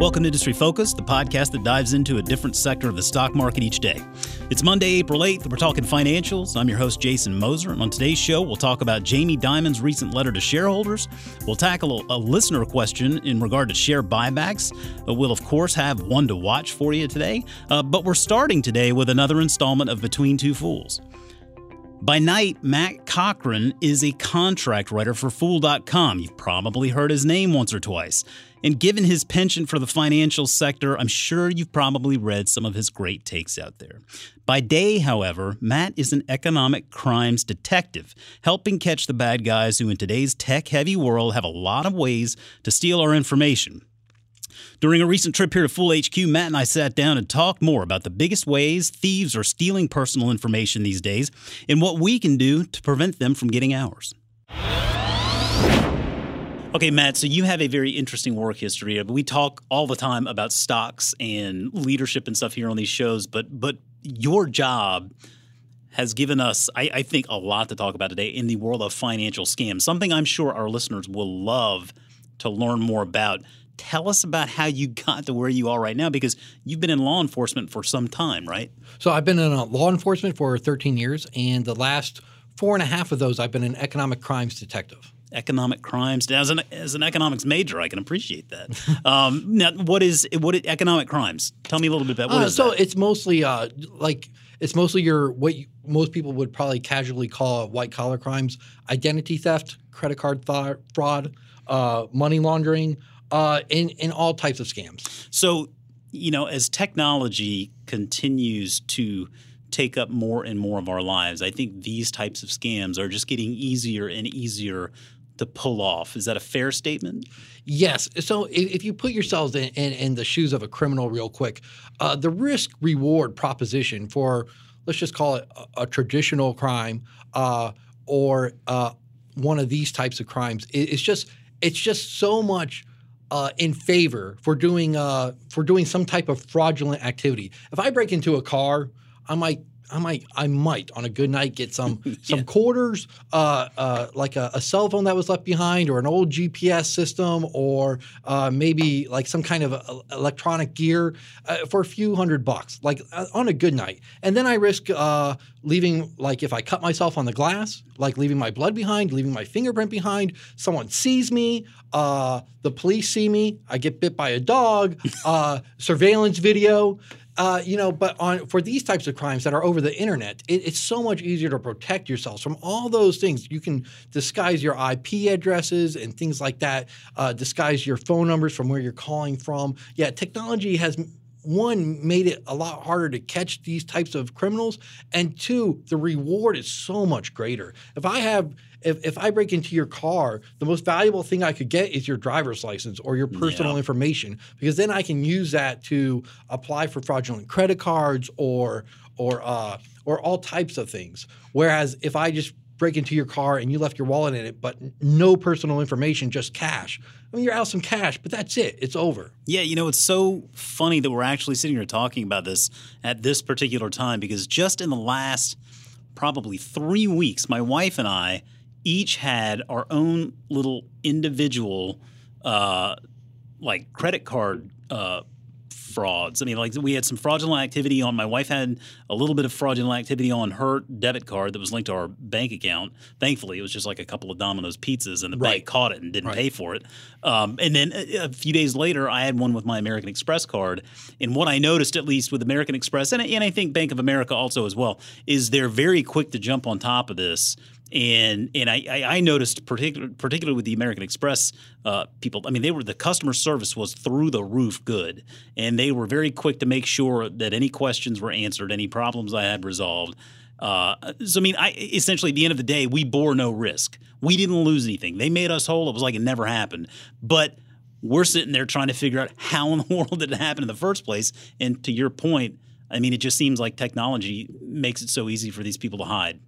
Welcome to Industry Focus, the podcast that dives into a different sector of the stock market each day. It's Monday, April 8th. We're talking financials. I'm your host, Jason Moser. And on today's show, we'll talk about Jamie Dimon's recent letter to shareholders. We'll tackle a listener question in regard to share buybacks. Uh, we'll, of course, have one to watch for you today. Uh, but we're starting today with another installment of Between Two Fools. By night, Matt Cochrane is a contract writer for Fool.com. You've probably heard his name once or twice. And given his penchant for the financial sector, I'm sure you've probably read some of his great takes out there. By day, however, Matt is an economic crimes detective, helping catch the bad guys who, in today's tech heavy world, have a lot of ways to steal our information. During a recent trip here to Fool HQ, Matt and I sat down and talked more about the biggest ways thieves are stealing personal information these days and what we can do to prevent them from getting ours. Okay, Matt, so you have a very interesting work history. We talk all the time about stocks and leadership and stuff here on these shows, but but your job has given us, I, I think, a lot to talk about today in the world of financial scams. Something I'm sure our listeners will love to learn more about tell us about how you got to where you are right now because you've been in law enforcement for some time, right? So I've been in uh, law enforcement for 13 years, and the last four and a half of those I've been an economic crimes detective. Economic crimes. As an as an economics major, I can appreciate that. um, now, what is what is economic crimes? Tell me a little bit about what uh, is so that? it's mostly uh, like it's mostly your what you, most people would probably casually call white collar crimes: identity theft, credit card th- fraud, uh, money laundering, uh, in in all types of scams. So, you know, as technology continues to take up more and more of our lives, I think these types of scams are just getting easier and easier to pull off. Is that a fair statement? Yes. So if, you put yourselves in, in, in, the shoes of a criminal, real quick, uh, the risk reward proposition for let's just call it a, a traditional crime uh, or uh, one of these types of crimes is just it's just so much uh, in favor for doing uh, for doing some type of fraudulent activity. If I break into a car, I might I might I might on a good night get some yeah. some quarters, uh, uh, like a, a, cell phone that was left behind, or an old GPS system, or uh, maybe like some kind of a, electronic gear uh, for a few hundred bucks, like uh, on a good night. And then I risk uh, leaving, like if I cut myself on the glass, like leaving my blood behind, leaving my fingerprint behind. Someone sees me, the police see me, I get bit by a dog, surveillance video. Uh, you know, but on for these types of crimes that are over the internet, it, it's so much easier to protect yourselves from all those things. You can disguise your IP addresses and things like that, uh, disguise your phone numbers from where you're calling from. Yeah, technology has one made it a lot harder to catch these types of criminals and two the reward is so much greater if i have if, if i break into your car the most valuable thing i could get is your driver's license or your personal yeah. information because then i can use that to apply for fraudulent credit cards or or uh, or all types of things whereas if i just break into your car and you left your wallet in it, but no personal information, just cash. I mean, you're out some cash, but that's it. It's over. Yeah, you know, it's so funny that we're actually sitting here talking about this at this particular time because just in the last probably three weeks, my wife and I each had our own little individual, uh, like credit card uh, frauds. I mean, like we had some fraudulent activity on. My wife had a little bit of fraudulent activity on her debit card that was linked to our bank account. Thankfully, it was just like a couple of Domino's pizzas, and the right. bank caught it and didn't right. pay for it. Um, and then a, a, few days later, I had one with my American Express card. And what I noticed, at least with American Express, and, and I think Bank of America also as well, is they're very quick to jump on top of this and and I, I noticed particular, particularly with the American Express uh, people. I mean, they were the customer service was through the roof good, and they were very quick to make sure that any questions were answered, any problems I had resolved. Uh, so I mean, I essentially at the end of the day, we bore no risk. We didn't lose anything. They made us whole. It was like it never happened. But we're sitting there trying to figure out how in the world did it happen in the first place. And to your point, I mean, it just seems like technology makes it so easy for these people to hide.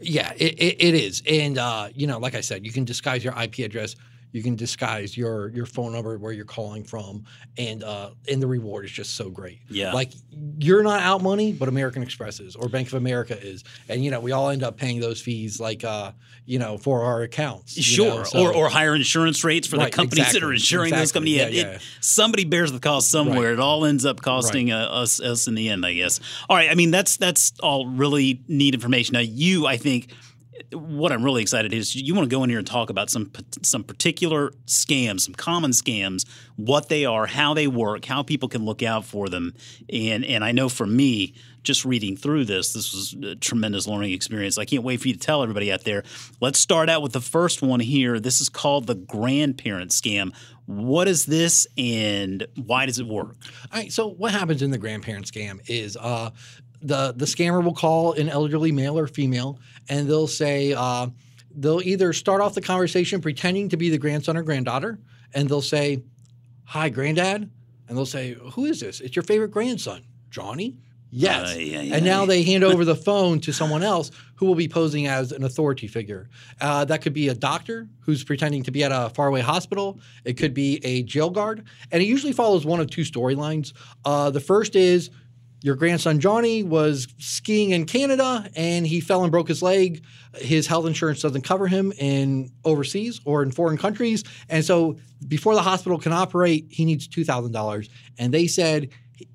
Yeah, it, it, it is. And, uh, you know, like I said, you can disguise your IP address. You can disguise your your phone number where you're calling from, and uh, and the reward is just so great. Yeah. like you're not out money, but American Express is or Bank of America is, and you know we all end up paying those fees like uh, you know for our accounts. Sure, know, so- or or higher insurance rates for the Right, companies that are exactly, insuring those exactly, companies. yeah, yeah. somebody bears the cost somewhere. Right. It all ends up costing uh, us us in the end, I guess. All right, I mean that's that's all really neat information. Now, you, I think, what I'm really excited is you want to go in here and talk about some some particular scams, some common scams, what they are, how they work, how people can look out for them, and and I know for me. Just reading through this, this was a tremendous learning experience. I can't wait for you to tell everybody out there. Let's start out with the first one here. This is called the grandparent scam. What is this and why does it work? All right. So what happens in the grandparent scam is uh, the the scammer will call an elderly male or female, and they'll say uh, they'll either start off the conversation pretending to be the grandson or granddaughter, and they'll say, "Hi, granddad," and they'll say, "Who is this? It's your favorite grandson, Johnny." Yes. Ay, ay, and now ay. they hand over the phone to someone else who will be posing as an authority figure. Uh, that could be a doctor who's pretending to be at a faraway hospital. It could be a jail guard. And it usually follows one of two storylines. Uh, the first is your grandson Johnny was skiing in Canada and he fell and broke his leg. His health insurance doesn't cover him in overseas or in foreign countries. And so before the hospital can operate, he needs $2,000. And they said,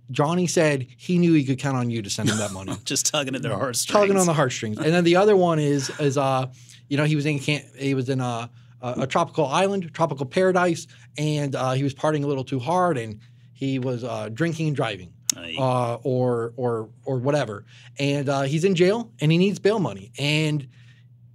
Johnny said he knew he could count on you to send him that money Just tugging at their heartstrings. tugging on the heartstrings. And then the other one is is uh, you know, he was in can he was in a, a, a tropical island, tropical paradise, and uh, he was partying a little too hard, and he was uh, drinking and driving. Uh, or or or whatever. And uh, he's in jail, and he needs bail money, and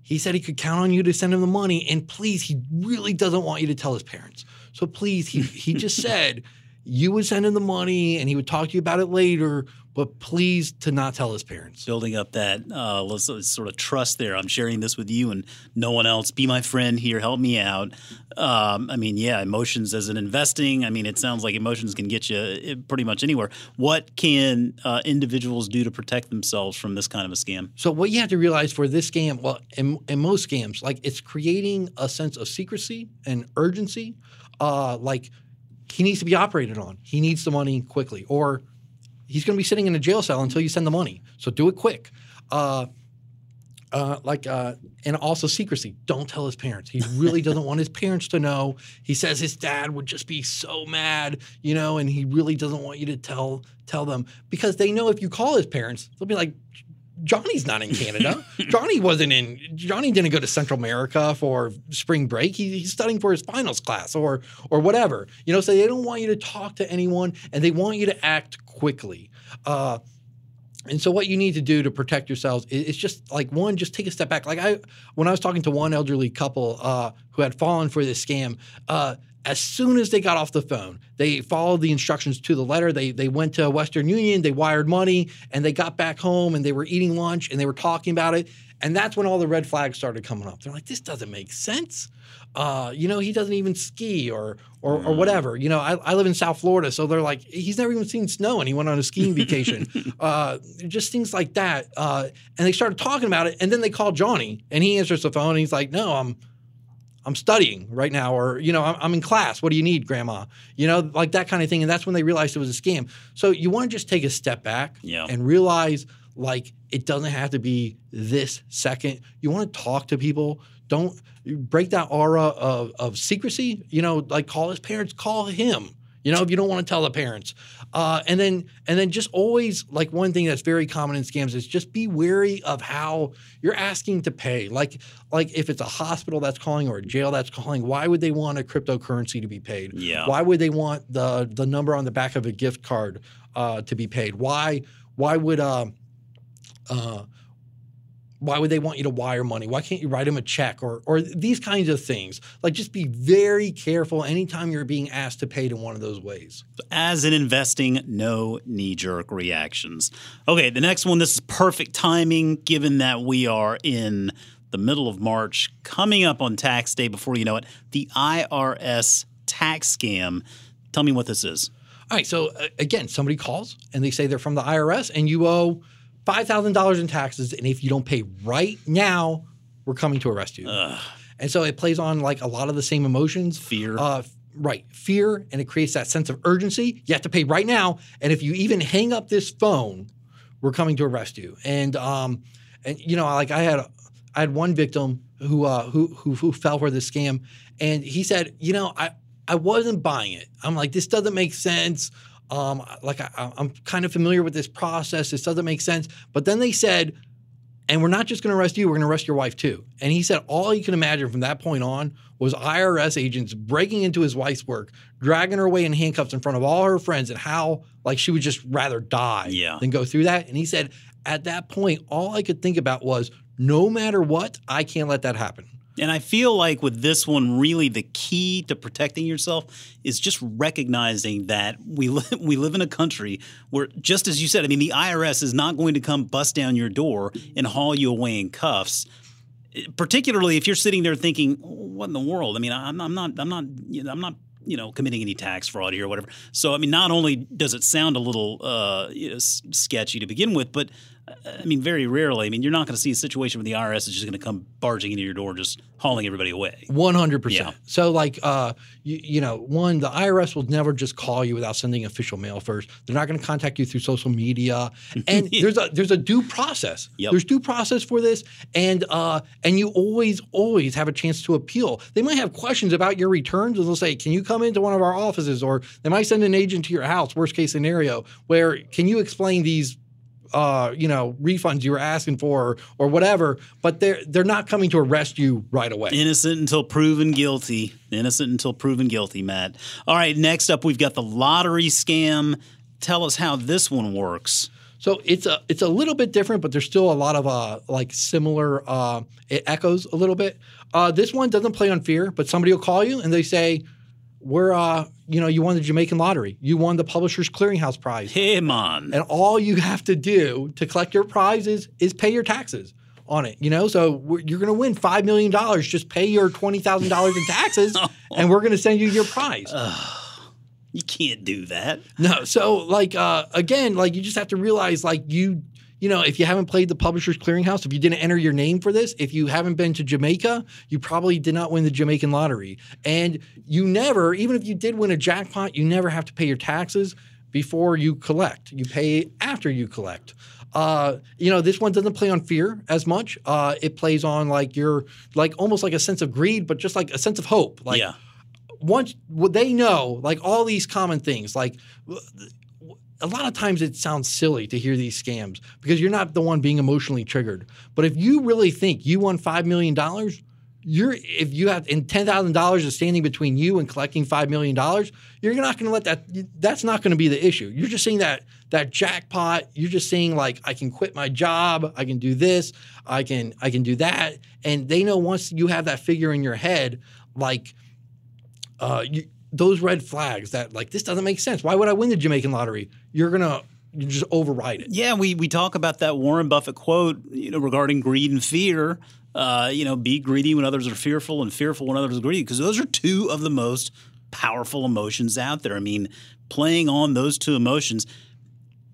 he said he could count on you to send him the money, and please, he really doesn't want you to tell his parents. So please, he he just said you would send him the money, and he would talk to you about it later. But please, to not tell his parents. building up that uh, sort of trust there. I'm sharing this with you and no one else. Be my friend here. Help me out. Um, I mean, yeah, emotions as an investing. I mean, it sounds like emotions can get you eh, pretty much anywhere. What can uh, individuals do to protect themselves from this kind of a scam? So what you have to realize for this scam, well, in, in most scams, like it's creating a sense of secrecy and urgency. Uh, like he needs to be operated on. He needs the money quickly, or he's going to be sitting in a jail cell until you send the money. So do it quick. Uh, uh, like uh, and also secrecy. Don't tell his parents. He really doesn't want his parents to know. He says his dad would just be so mad, you know, and he really doesn't want you to tell tell them because they know if you call his parents, they'll be like, Johnny's not in Canada. Johnny wasn't in. Johnny didn't go to Central America for spring break. He, he's studying for his finals class or or whatever. You know, so they don't want you to talk to anyone, and they want you to act quickly. Uh, and so, what you need to do to protect yourselves is, is just like one, just take a step back. Like I, when I was talking to one elderly couple uh, who had fallen for this scam, uh, as soon as they got off the phone, they followed the instructions to the letter. They they went to Western Union, they wired money, and they got back home and they were eating lunch and they were talking about it. And that's when all the red flags started coming up. They're like, "This doesn't make sense." Uh, you know, he doesn't even ski or or, or whatever. You know, I, I live in South Florida, so they're like, he's never even seen snow, and he went on a skiing vacation. uh, just things like that. Uh, and they started talking about it, and then they called Johnny, and he answers the phone, and he's like, "No, I'm." I'm studying right now, or you know, I'm, I'm in class. What do you need, Grandma? You know, like that kind of thing. And that's when they realized it was a scam. So you want to just take a step back Yeah. and realize, like, it doesn't have to be this second. You want to talk to people. Don't break that aura of, of secrecy. You know, like call his parents, call him. You know, if you don't want to tell the parents, uh, and then and then just always like one thing that's very common in scams is just be wary of how you're asking to pay. Like like if it's a hospital that's calling or a jail that's calling, why would they want a cryptocurrency to be paid? Yeah. Why would they want the the number on the back of a gift card uh, to be paid? Why why would uh, uh, why would they want you to wire money? Why can't you write them a check or or these kinds of things? Like just be very careful anytime you're being asked to pay in one of those ways. As in investing, no knee jerk reactions. Okay, the next one, this is perfect timing given that we are in the middle of March, coming up on tax day before you know it, the IRS tax scam. Tell me what this is. All right, so uh, again, somebody calls and they say they're from the IRS and you owe $5,000 in taxes and if you don't pay right now, we're coming to arrest you. and so it plays on like a lot of the same emotions. Fear. Uh, right, fear, and it creates that sense of urgency. You have to pay right now, and if you even hang up this phone, we're coming to arrest you. And um, and you know, like I had I had one victim who uh who who, who fell for this scam, and he said, you know, I I wasn't buying it. I'm like, this doesn't make sense. Um, like I, I'm kind of familiar with this process. This doesn't make sense. But then they said, and we're not just going to arrest you, we're going to arrest your wife too. And he said all you can imagine from that point on was IRS agents breaking into his wife's work, dragging her away in handcuffs in front of all her friends, and how like she would just rather die Yeah. than go through that. And he said at that point, all I could think about was no matter what, I can't let that happen. And I feel like with this one, really the key to protecting yourself is just recognizing that we li- we live in a country where, just as you said, I mean, the IRS is not going to come bust down your door and haul you away in cuffs. Particularly if you're sitting there thinking, "What in the world?" I mean, I'm, I'm not, I'm not, you know, I'm not. You know, committing any tax fraud here or whatever. So, I mean, not only does it sound a little uh, you know, sketchy to begin with, but I mean, very rarely. I mean, you're not going to see a situation where the IRS is just going to come barging into your door, just hauling everybody away. One hundred Yeah. percent. So, like, uh, you, you know, one, the IRS will never just call you without sending official mail first. They're not going to contact you through social media, and there's a there's a due process. Yep. There's due process for this, and uh, and you always always have a chance to appeal. They might have questions about your returns, and they'll say, "Can you come into one of our offices?" Or they might send an agent to your house. Worst case scenario, where can you explain these uh, you know, refunds you were asking for or, or whatever, but they're they're not coming to arrest you right away. Innocent until proven guilty. Innocent until proven guilty, Matt. All right, next up, we've got the lottery scam. Tell us how this one works. So it's a it's a little bit different, but there's still a lot of uh like similar. Uh, it echoes a little bit. Uh, this one doesn't play on fear, but somebody will call you and they say, "We're uh you know you won the Jamaican lottery, you won the Publishers Clearinghouse prize, Hey, man. and all you have to do to collect your prize is pay your taxes." On it, you know, so you're going to win five million dollars. Just pay your twenty thousand dollars in taxes, and we're going to send you your prize. You can't do that. No, so like uh, again, like you just have to realize like you you know if you haven't played the Publishers Clearinghouse, if you didn't enter your name for this, if you haven't been to Jamaica, you probably did not win the Jamaican lottery, and you never, even if you did win a jackpot, you never have to pay your taxes before you collect. You pay after you collect. Uh, you know, this one doesn't play on fear as much. Uh, it plays on like your like almost like a sense of greed, but just like a sense of hope. Like yeah. once what they know, like all these common things, like a lot of times it sounds silly to hear these scams because you're not the one being emotionally triggered. But if you really think you won five million dollars, you're if you have and ten thousand dollars is standing between you and collecting five million dollars, you're not going to let that. That's not going to be the issue. You're just seeing that that jackpot. You're just saying like I can quit my job, I can do this, I can I can do that, and they know once you have that figure in your head, like uh, you, those red flags that like this doesn't make sense. Why would I win the Jamaican lottery? You're gonna you just override it. Yeah, we, we talk about that Warren Buffett quote, you know, regarding greed and fear. Uh, you know, be greedy when others are fearful, and fearful when others are greedy, because those are two of the most powerful emotions out there. I mean, playing on those two emotions,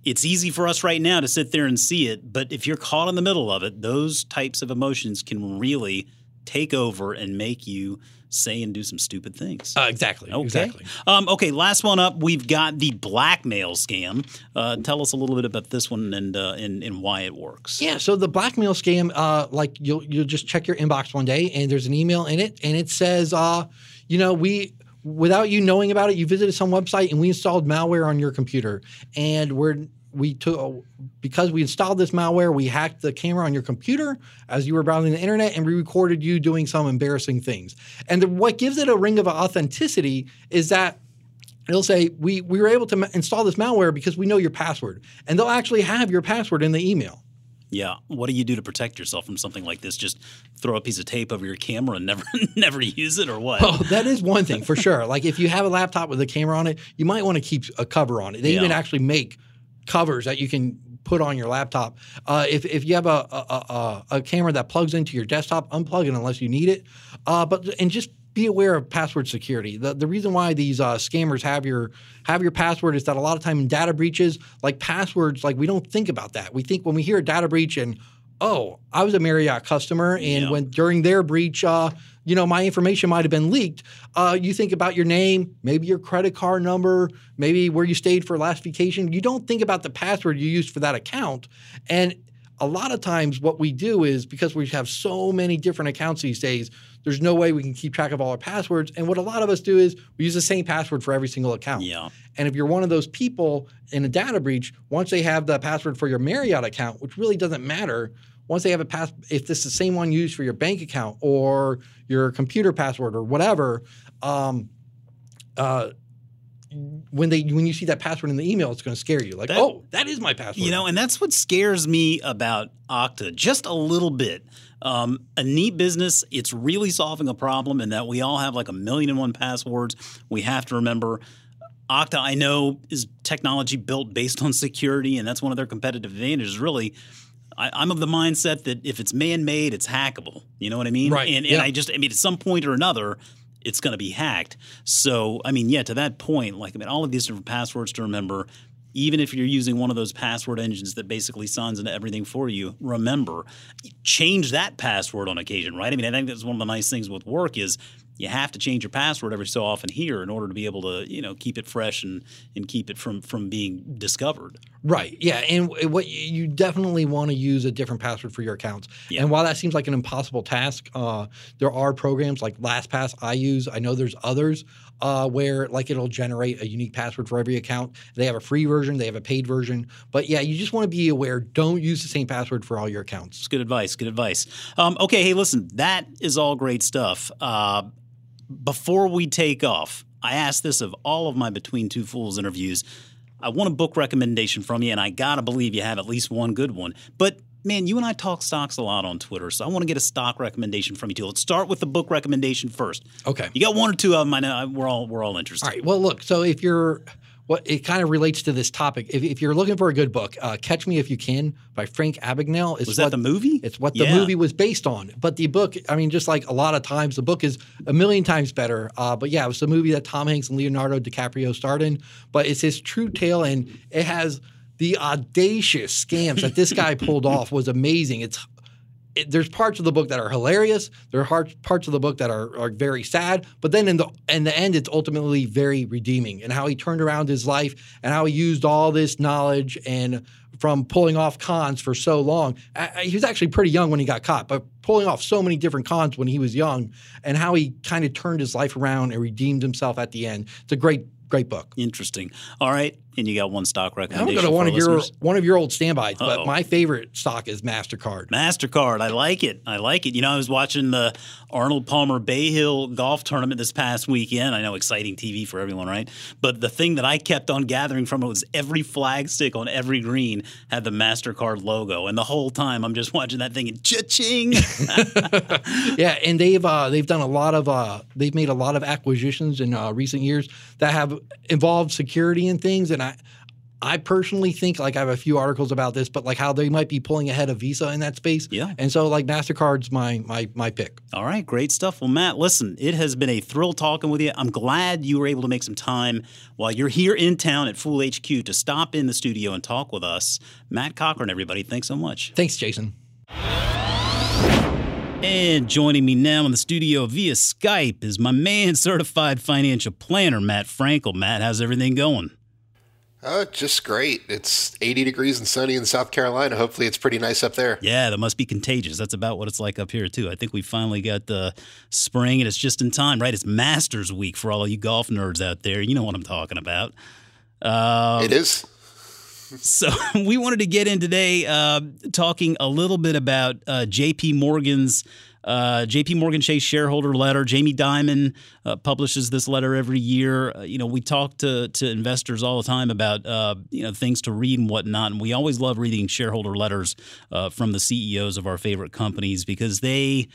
it's easy for us right now to sit there and see it, but if you're caught in the middle of it, those types of emotions can really take over and make you say and do some stupid things. Uh, exactly. Okay. Exactly. Um, okay. Last one up. We've got the blackmail scam. Uh, tell us a little bit about this one and uh, and, and why it works. Yeah. So the blackmail scam, uh, like you'll you'll just check your inbox one day and there's an email in it and it says, uh, you know, we without you knowing about it, you visited some website and we installed malware on your computer and we're we took because we installed this malware, we hacked the camera on your computer as you were browsing the internet, and we recorded you doing some embarrassing things. And the, what gives it a ring of authenticity is that it'll say we we were able to ma- install this malware because we know your password, and they'll actually have your password in the email. Yeah. What do you do to protect yourself from something like this? Just throw a piece of tape over your camera and never never use it, or what? Oh, that is one thing for sure. Like if you have a laptop with a camera on it, you might want to keep a cover on it. They Yeah. even actually make covers that you can put on your laptop. Uh, if, if you have a, a, a, a camera that plugs into your desktop, unplug it unless you need it. Uh, but and just be aware of password security. The, the reason why these uh, scammers have your have your password is that a lot of time in data breaches, like passwords, like we don't think about that. We think when we hear a data breach and oh, I was a Marriott customer, and Yeah. when during their breach, uh, you know, my information might have been leaked. Uh, you think about your name, maybe your credit card number, maybe where you stayed for last vacation. You don't think about the password you used for that account, and a lot of times what we do is because we have so many different accounts these days there's no way we can keep track of all our passwords and what a lot of us do is we use the same password for every single account Yeah. and if you're one of those people in a data breach once they have the password for your marriott account which really doesn't matter once they have a pass if this is the same one used for your bank account or your computer password or whatever um, uh, when they when you see that password in the email, it's going to scare you. Like, That- oh, that is my password. You know, and that's what scares me about Okta just a little bit. Um, a neat business. It's really solving a problem in that we all have like a million and one passwords. We have to remember. Okta, I know, is technology built based on security, and that's one of their competitive advantages. Really, I, I'm of the mindset that if it's man-made, it's hackable. You know what I mean? Right, And, and yeah. I just, I mean, at some point or another, it's going to be hacked. So, I mean, yeah, to that point, like, I mean, all of these different passwords to remember. Even if you're using one of those password engines that basically signs into everything for you, remember, change that password on occasion, right? I mean, I think that's one of the nice things with work is you have to change your password every so often here in order to be able to, you know, keep it fresh and and keep it from from being discovered. Right. Yeah. And what you- definitely want to use a different password for your accounts. Yeah. And while that seems like an impossible task, uh, there are programs like LastPass I use. I know there's others uh, where like it'll generate a unique password for every account. They have a free version, they have a paid version. But yeah, you just want to be aware. Don't use the same password for all your accounts. It's good advice. Good advice. Um, okay, hey, listen, that is all great stuff. Uh, before we take off, I ask this of all of my Between Two Fools interviews. I want a book recommendation from you, and I gotta believe you have at least one good one. But man, you and I talk stocks a lot on Twitter, so I want to get a stock recommendation from you too. Let's start with the book recommendation first. Okay. You got one or two of them. I know we're all we're all interested. All right. Well, look. So if you're, what it kind of relates to this topic. If, if you're looking for a good book, uh, "Catch Me If You Can" by Frank Abagnale. Is Was that the movie? It's what the Yeah. movie was based on. But the book, I mean, just like a lot of times, the book is a million times better. Uh, but yeah, it was the movie that Tom Hanks and Leonardo DiCaprio starred in. But it's his true tale, and it has the audacious scams that this guy pulled off was amazing. It's it, there's parts of the book that are hilarious. There are parts of the book that are, are very sad. But then in the in the end, it's ultimately very redeeming. And how he turned around his life and how he used all this knowledge and from pulling off cons for so long. I- he was actually pretty young when he got caught, but pulling off so many different cons when he was young, and how he kind of turned his life around and redeemed himself at the end. It's a great great book. Interesting. All right, and you got one stock recommendation. I'm going to one of your one of your old standbys, Uh-oh. but my favorite stock is Mastercard. Mastercard, I like it. I like it. You know, I was watching the Arnold Palmer Bay Hill golf tournament this past weekend. I know exciting TV for everyone, right? But the thing that I kept on gathering from it was every flagstick on every green had the Mastercard logo, and the whole time I'm just watching that thing and cha-ching. yeah, and they've uh, they've done a lot of uh, they've made a lot of acquisitions in uh, recent years that have involved security and things. And I I personally think like I have a few articles about this, but like how they might be pulling ahead of Visa in that space. Yeah. And so like Mastercard's my my my pick. All right, great stuff. Well, Matt, listen, it has been a thrill talking with you. I'm glad you were able to make some time while you're here in town at Fool HQ to stop in the studio and talk with us. Matt Cochrane, everybody, thanks so much. Thanks, Jason. And joining me now in the studio via Skype is my man, certified financial planner, Matt Frankel. Matt, how's everything going? Oh, just great. It's 80 degrees and sunny in South Carolina. Hopefully, it's pretty nice up there. Yeah, that must be contagious. That's about what it's like up here, too. I think we finally got the spring, and it's just in time, right? It's Masters Week for all of you golf nerds out there. You know what I'm talking about. Uh, it is. So we wanted to get in today uh, talking a little bit about uh, J.P. Morgan's uh, J.P. Morgan Chase shareholder letter. Jamie Dimon uh, publishes this letter every year. Uh, you know, we talk to to investors all the time about uh, you know things to read and whatnot, and we always love reading shareholder letters uh, from the CEOs of our favorite companies because they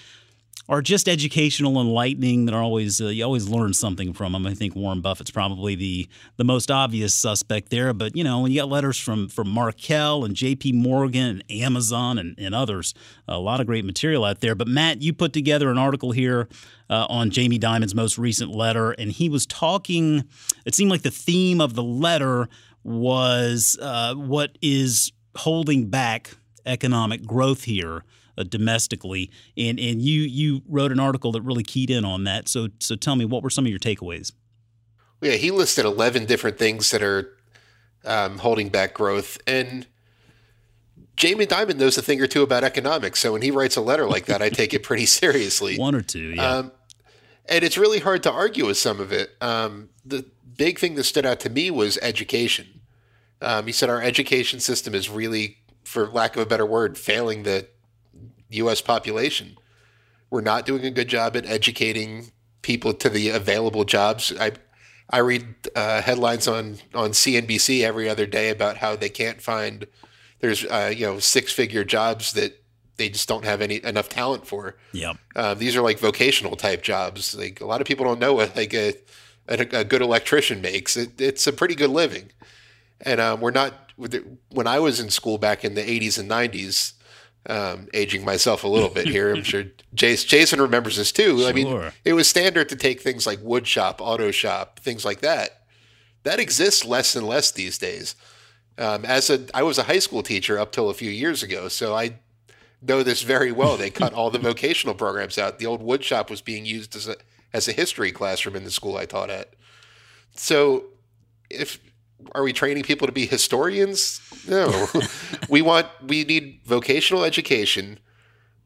are just educational, enlightening. That are always uh, you always learn something from them. I think Warren Buffett's probably the the most obvious suspect there. But you know, when you got letters from from Markel and J.P. Morgan and Amazon and, and others, a lot of great material out there. But Matt, you put together an article here uh, on Jamie Dimon's most recent letter, and he was talking. It seemed like the theme of the letter was uh, what is holding back economic growth here uh, domestically, and and you you wrote an article that really keyed in on that. So so tell me, what were some of your takeaways? Yeah, he listed eleven different things that are um, holding back growth, and Jamie Dimon knows a thing or two about economics. So when he writes a letter like that, I take it pretty seriously. One or two, yeah. Um, and it's really hard to argue with some of it. Um, the big thing that stood out to me was education. Um, he said our education system is really, for lack of a better word, failing the U.S. population. We're not doing a good job at educating people to the available jobs. I I read uh, headlines on on CNBC every other day about how they can't find there's uh, you know six figure jobs that they just don't have any enough talent for. Yeah, uh, these are like vocational type jobs. Like a lot of people don't know what like a a, a good electrician makes. It, it's a pretty good living, and um, we're not. When I was in school back in the 80s and 90s, um, aging myself a little bit here. I'm sure Jason, Jason remembers this too. Sure. I mean, it was standard to take things like wood shop, auto shop, things like that. That exists less and less these days. Um, as a, I was a high school teacher up till a few years ago, so I know this very well. They cut all the vocational programs out. The old wood shop was being used as a as a history classroom in the school I taught at. So, if are we training people to be historians? No. we want we need vocational education.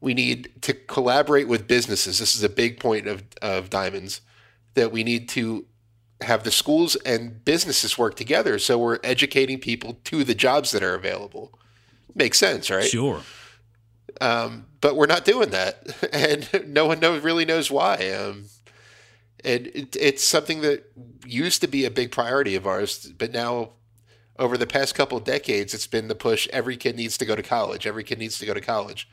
We need to collaborate with businesses. This is a big point of of Dimon's that we need to have the schools and businesses work together so we're educating people to the jobs that are available. Makes sense, right? Sure. Um, but we're not doing that, and no one knows, really knows why. Um, and it, it's something that used to be a big priority of ours, but now over the past couple of decades, it's been the push every kid needs to go to college. Every kid needs to go to college.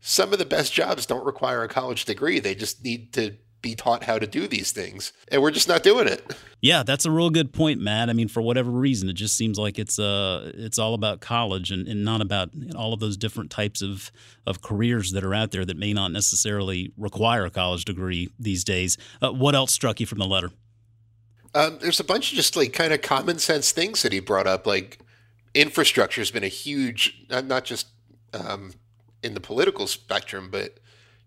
Some of the best jobs don't require a college degree. They just need to be taught how to do these things and we're just not doing it. Yeah that's a real good point matt. I mean for whatever reason it just seems like it's uh it's all about college and, and not about all of those different types of of careers that are out there that may not necessarily require a college degree these days. Uh, what else struck you from the letter? Um, there's a bunch of just like kind of common sense things that he brought up like infrastructure has been a huge not just um, in the political spectrum but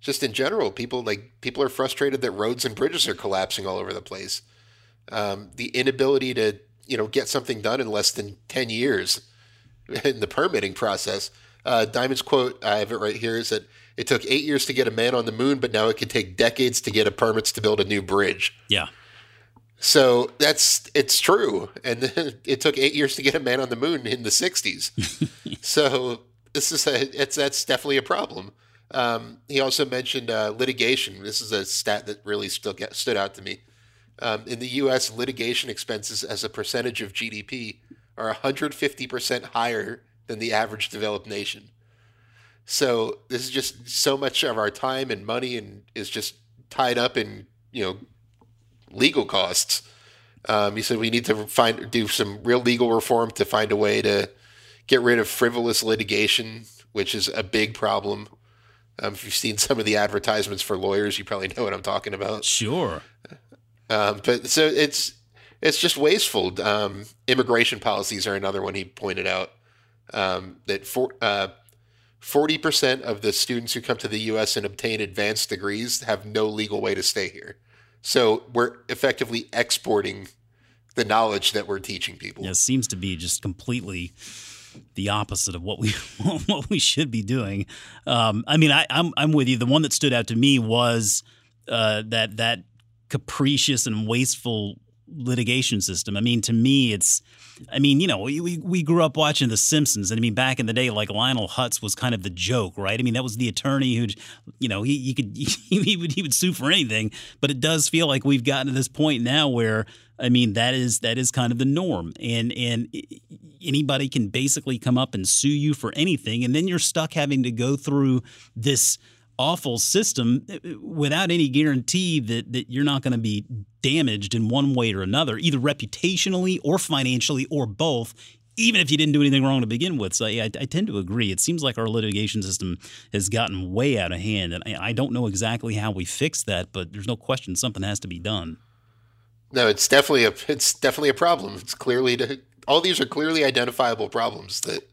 just in general, people like people are frustrated that roads and bridges are collapsing all over the place. Um, the inability to you know get something done in less than ten years in the permitting process. Uh, Dimon's quote, I have it right here, is that it took eight years to get a man on the moon, but now it can take decades to get a permits to build a new bridge. Yeah. So that's it's true, and it took eight years to get a man on the moon in the '60s. so this is a it's that's definitely a problem. Um, he also mentioned uh, litigation. This is a stat that really stood, stood out to me. Um, in the U.S., litigation expenses as a percentage of GDP are 150% higher than the average developed nation. So this is just so much of our time and money and is just tied up in you know legal costs. Um, he said we need to find do some real legal reform to find a way to get rid of frivolous litigation, which is a big problem. Um, if you've seen some of the advertisements for lawyers, you probably know what I'm talking about. Sure. Um, but so it's it's just wasteful. Um, immigration policies are another one he pointed out. Um, that for, uh, 40% of the students who come to the U.S. and obtain advanced degrees have no legal way to stay here. So we're effectively exporting the knowledge that we're teaching people. Yeah, it seems to be just completely the opposite of what we what we should be doing. Um, I mean, I, I'm I'm with you. The one that stood out to me was uh, that that capricious and wasteful litigation system. I mean, to me, it's. I mean, you know, we, we, we grew up watching The Simpsons, and I mean, back in the day, like Lionel Hutz was kind of the joke, right? I mean, that was the attorney who, you know, he, he could he, he would he would sue for anything. But it does feel like we've gotten to this point now where I mean, that is that is kind of the norm, and and anybody can basically come up and sue you for anything, and then you're stuck having to go through this awful system uh, without any guarantee that that you're not going to be damaged in one way or another, either reputationally or financially or both. Even if you didn't do anything wrong to begin with, so yeah, I, I tend to agree. It seems like our litigation system has gotten way out of hand, and I, I don't know exactly how we fix that, but there's no question something has to be done. No, it's definitely a it's definitely a problem. It's clearly to, all these are clearly identifiable problems that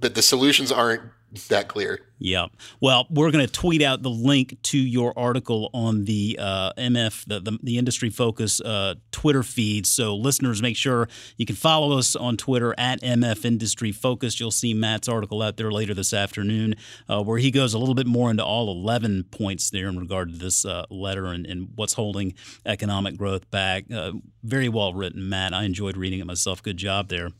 but the solutions aren't that clear. Yeah. Well, we're going to tweet out the link to your article on the uh, MF, the, the, the industry focus uh, Twitter feed. So, listeners, make sure you can follow us on Twitter at MF Industry Focus. You'll see Matt's article out there later this afternoon, uh, where he goes a little bit more into all 11 points there in regard to this uh, letter and, and, what's holding economic growth back. Uh, very well written, Matt. I enjoyed reading it myself. Good job there.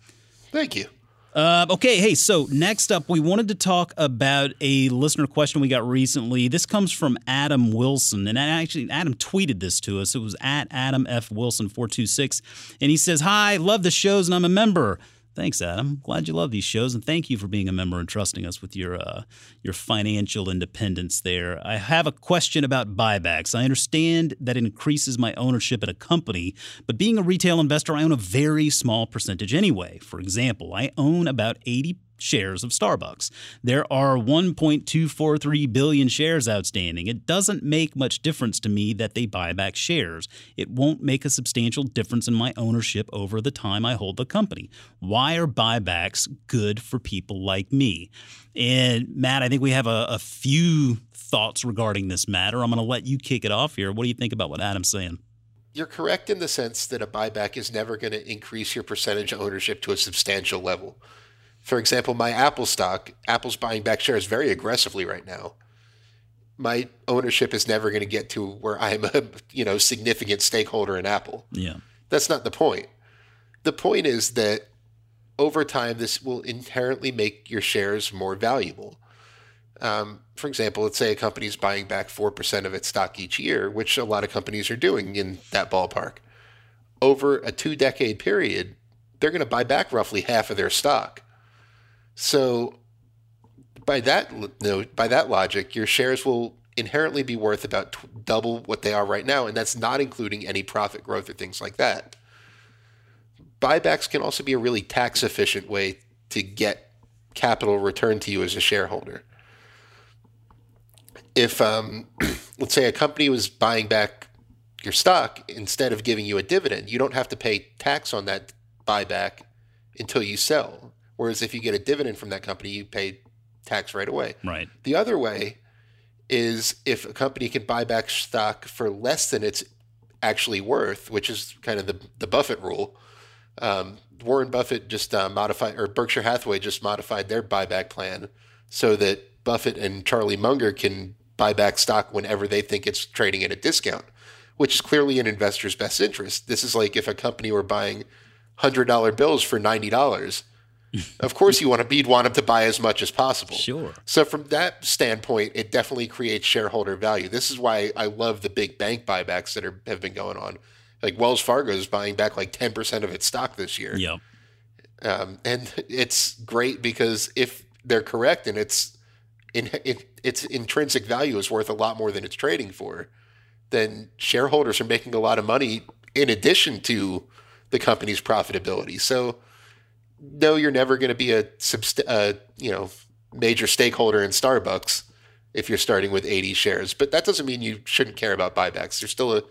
Thank you. Uh, okay, hey, so next up, we wanted to talk about a listener question we got recently. This comes from Adam Wilson, and actually, Adam tweeted this to us. It was at Adam F. Wilson 426, and he says, Hi, love the shows, and I'm a member. Thanks, Adam. Glad you love these shows, and thank you for being a member and trusting us with your uh, your financial independence. There, I have a question about buybacks. I understand that increases my ownership at a company, but being a retail investor, I own a very small percentage anyway. For example, I own about eighty shares of Starbucks. There are 1.243 billion shares outstanding. It doesn't make much difference to me that they buy back shares. It won't make a substantial difference in my ownership over the time I hold the company. Why are buybacks good for people like me? And Matt, I think we have a, a few thoughts regarding this matter. I'm going to let you kick it off here. What do you think about what Adam's saying? You're correct in the sense that a buyback is never going to increase your percentage ownership to a substantial level. For example, my Apple stock, Apple's buying back shares very aggressively right now. My ownership is never going to get to where I'm a you know significant stakeholder in Apple. Yeah, that's not the point. The point is that over time, this will inherently make your shares more valuable. Um, for example, let's say a company is buying back 4% of its stock each year, which a lot of companies are doing in that ballpark. Over a two decade period, they're going to buy back roughly half of their stock. So by that you by that logic, your shares will inherently be worth about t- double what they are right now, and that's not including any profit growth or things like that. Buybacks can also be a really tax efficient way to get capital returned to you as a shareholder. If, um, let's say, a company was buying back your stock instead of giving you a dividend, you don't have to pay tax on that buyback until you sell. Whereas if you get a dividend from that company, you pay tax right away. Right. The other way is if a company can buy back stock for less than it's actually worth, which is kind of the, the Buffett rule. Um, Warren Buffett just uh, modified, or Berkshire Hathaway just modified their buyback plan so that Buffett and Charlie Munger can buy back stock whenever they think it's trading at a discount, which is clearly in investors' best interest. This is like if a company were buying $100 bills for $90 of course, you want to you'd want them to buy as much as possible. Sure. So from that standpoint, it definitely creates shareholder value. This is why I love the big bank buybacks that are, have been going on. Like Wells Fargo is buying back like ten percent of its stock this year. Yeah. Um, and it's great because if they're correct and it's in, it, its intrinsic value is worth a lot more than it's trading for, then shareholders are making a lot of money in addition to the company's profitability. So no, you're never going to be a you know major stakeholder in Starbucks if you're starting with 80 shares. But that doesn't mean you shouldn't care about buybacks. There's still a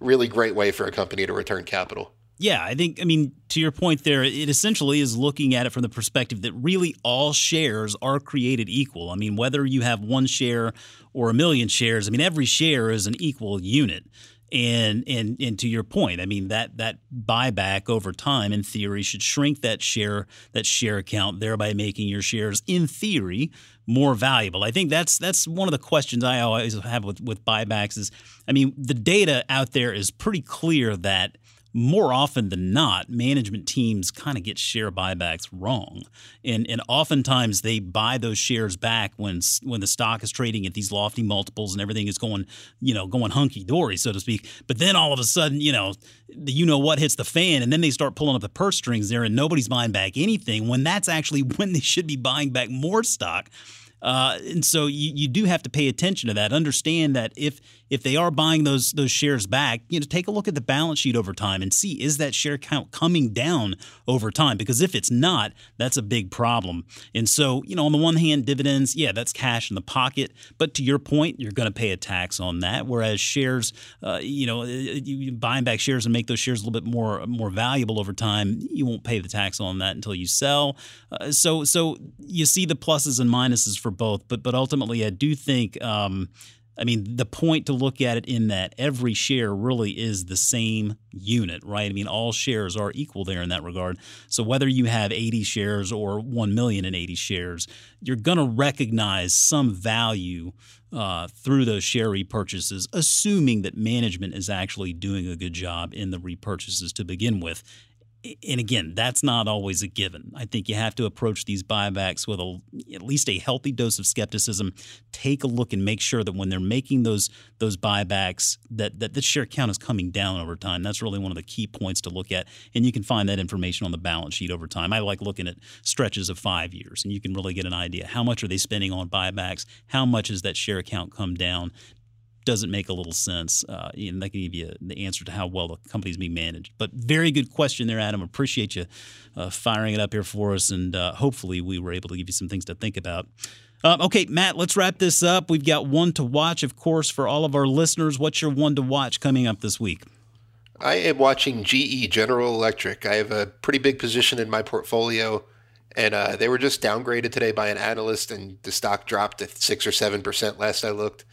really great way for a company to return capital. Yeah, I think, I mean, to your point there, it essentially is looking at it from the perspective that really all shares are created equal. I mean, whether you have one share or a million shares, I mean, every share is an equal unit. And and and to your point, I mean that that buyback over time, in theory, should shrink that share that share account, thereby making your shares, in theory, more valuable. I think that's that's one of the questions I always have with with buybacks. Is I mean the data out there is pretty clear that more often than not, management teams kind of get share buybacks wrong, and and oftentimes they buy those shares back when when the stock is trading at these lofty multiples and everything is going you know going hunky dory so to speak. But then all of a sudden, you know, the you know what hits the fan, and then they start pulling up the purse strings there, and nobody's buying back anything when that's actually when they should be buying back more stock. Uh, and so you, you do have to pay attention to that. Understand that if if they are buying those those shares back, you know, take a look at the balance sheet over time and see is that share count coming down over time? Because if it's not, that's a big problem. And so, you know, on the one hand, dividends, yeah, that's cash in the pocket, but to your point, you're going to pay a tax on that. Whereas shares, uh, you know, you buying back shares and make those shares a little bit more more valuable over time, you won't pay the tax on that until you sell. Uh, so so you see the pluses and minuses for both, but but ultimately, I do think. Um, I mean, the point to look at it in that every share really is the same unit, right? I mean, all shares are equal there in that regard. So whether you have 80 shares or 1 million and 80 shares, you're going to recognize some value uh, through those share repurchases, assuming that management is actually doing a good job in the repurchases to begin with and again, that's not always a given. I think you have to approach these buybacks with a, at least a healthy dose of skepticism. Take a look and make sure that when they're making those those buybacks, that that the share count is coming down over time. That's really one of the key points to look at, and you can find that information on the balance sheet over time. I like looking at stretches of five years, and you can really get an idea how much are they spending on buybacks, how much has that share count come down doesn't make a little sense. Uh, and that can give you the answer to how well the company's being managed. But very good question there, Adam. Appreciate you uh, firing it up here for us, and uh, hopefully we were able to give you some things to think about. Um, okay, Matt, let's wrap this up. We've got one to watch, of course, for all of our listeners. What's your one to watch coming up this week? I am watching GE General Electric. I have a pretty big position in my portfolio, and uh, they were just downgraded today by an analyst, and the stock dropped to six or seven percent last I looked.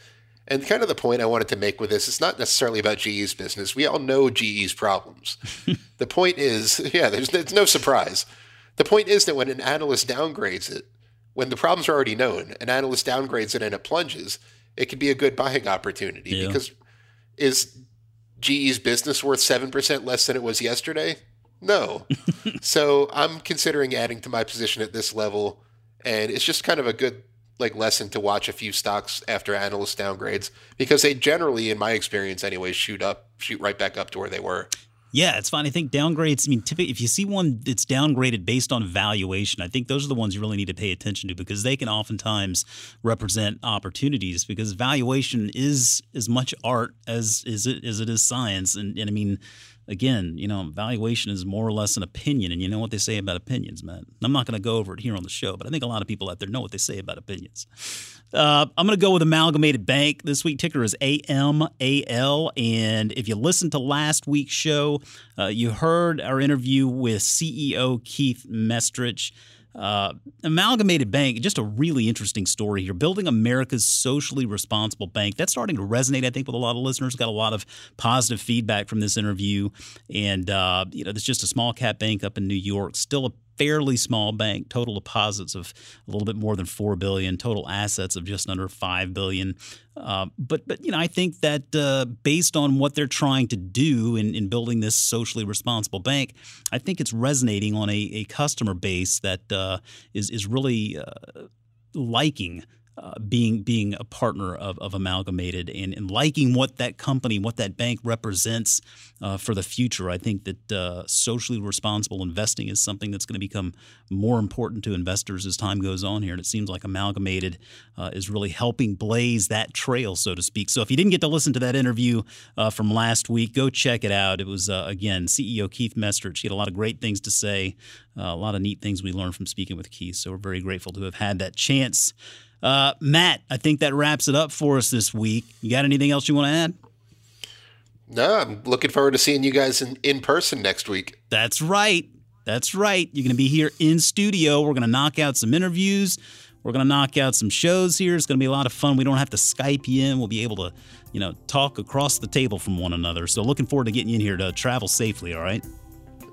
And kind of the point I wanted to make with this, it's not necessarily about GE's business. We all know GE's problems. the point is, yeah, there's, there's no surprise. The point is that when an analyst downgrades it, when the problems are already known, an analyst downgrades it and it plunges, it could be a good buying opportunity yeah. because is GE's business worth 7% less than it was yesterday? No. so I'm considering adding to my position at this level. And it's just kind of a good like lesson to watch a few stocks after analyst downgrades because they generally, in my experience anyway, shoot up, shoot right back up to where they were. Yeah, it's fine. I think downgrades. I mean, typically, if you see one that's downgraded based on valuation, I think those are the ones you really need to pay attention to because they can oftentimes represent opportunities. Because valuation is as much art as is it as it is science, and, and I mean, again, you know, valuation is more or less an opinion, and you know what they say about opinions, man. I'm not going to go over it here on the show, but I think a lot of people out there know what they say about opinions. Uh, I'm going to go with Amalgamated Bank. This week ticker is AMAL, and if you listened to last week's show, uh, you heard our interview with CEO Keith Mestrich. Uh, Amalgamated Bank, just a really interesting story here. Building America's socially responsible bank. That's starting to resonate, I think, with a lot of listeners. Got a lot of positive feedback from this interview. And, uh, you know, it's just a small cap bank up in New York, still a fairly small bank, total deposits of a little bit more than four billion, total assets of just under five billion. Uh, but but you know I think that uh, based on what they're trying to do in, in building this socially responsible bank, I think it's resonating on a, a customer base that uh, is is really uh, liking uh, being being a partner of, of Amalgamated and, and, liking what that company, what that bank represents uh, for the future. I think that uh, socially responsible investing is something that's going to become more important to investors as time goes on here. And it seems like Amalgamated uh, is really helping blaze that trail, so to speak. So if you didn't get to listen to that interview uh, from last week, go check it out. It was, again, CEO Keith Mestrich. He had a lot of great things to say, a lot of neat things we learned from speaking with Keith. So we're very grateful to have had that chance. Uh, Matt, I think that wraps it up for us this week. You got anything else you want to add? No, I'm looking forward to seeing you guys in, in person next week. That's right. That's right. You're going to be here in studio. We're going to knock out some interviews. We're going to knock out some shows here. It's going to be a lot of fun. We don't have to Skype you in. We'll be able to, you know, talk across the table from one another. So looking forward to getting you in here to travel safely, all right?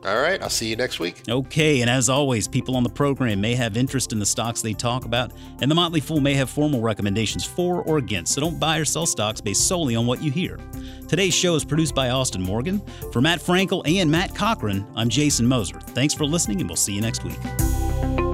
All right. I'll see you next week. Okay. And as always, people on the program may have interest in the stocks they talk about, and the Motley Fool may have formal recommendations for or against. So don't buy or sell stocks based solely on what you hear. Today's show is produced by Austin Morgan. For Matt Frankel and Matt Cochrane, I'm Jason Moser. Thanks for listening, and we'll see you next week.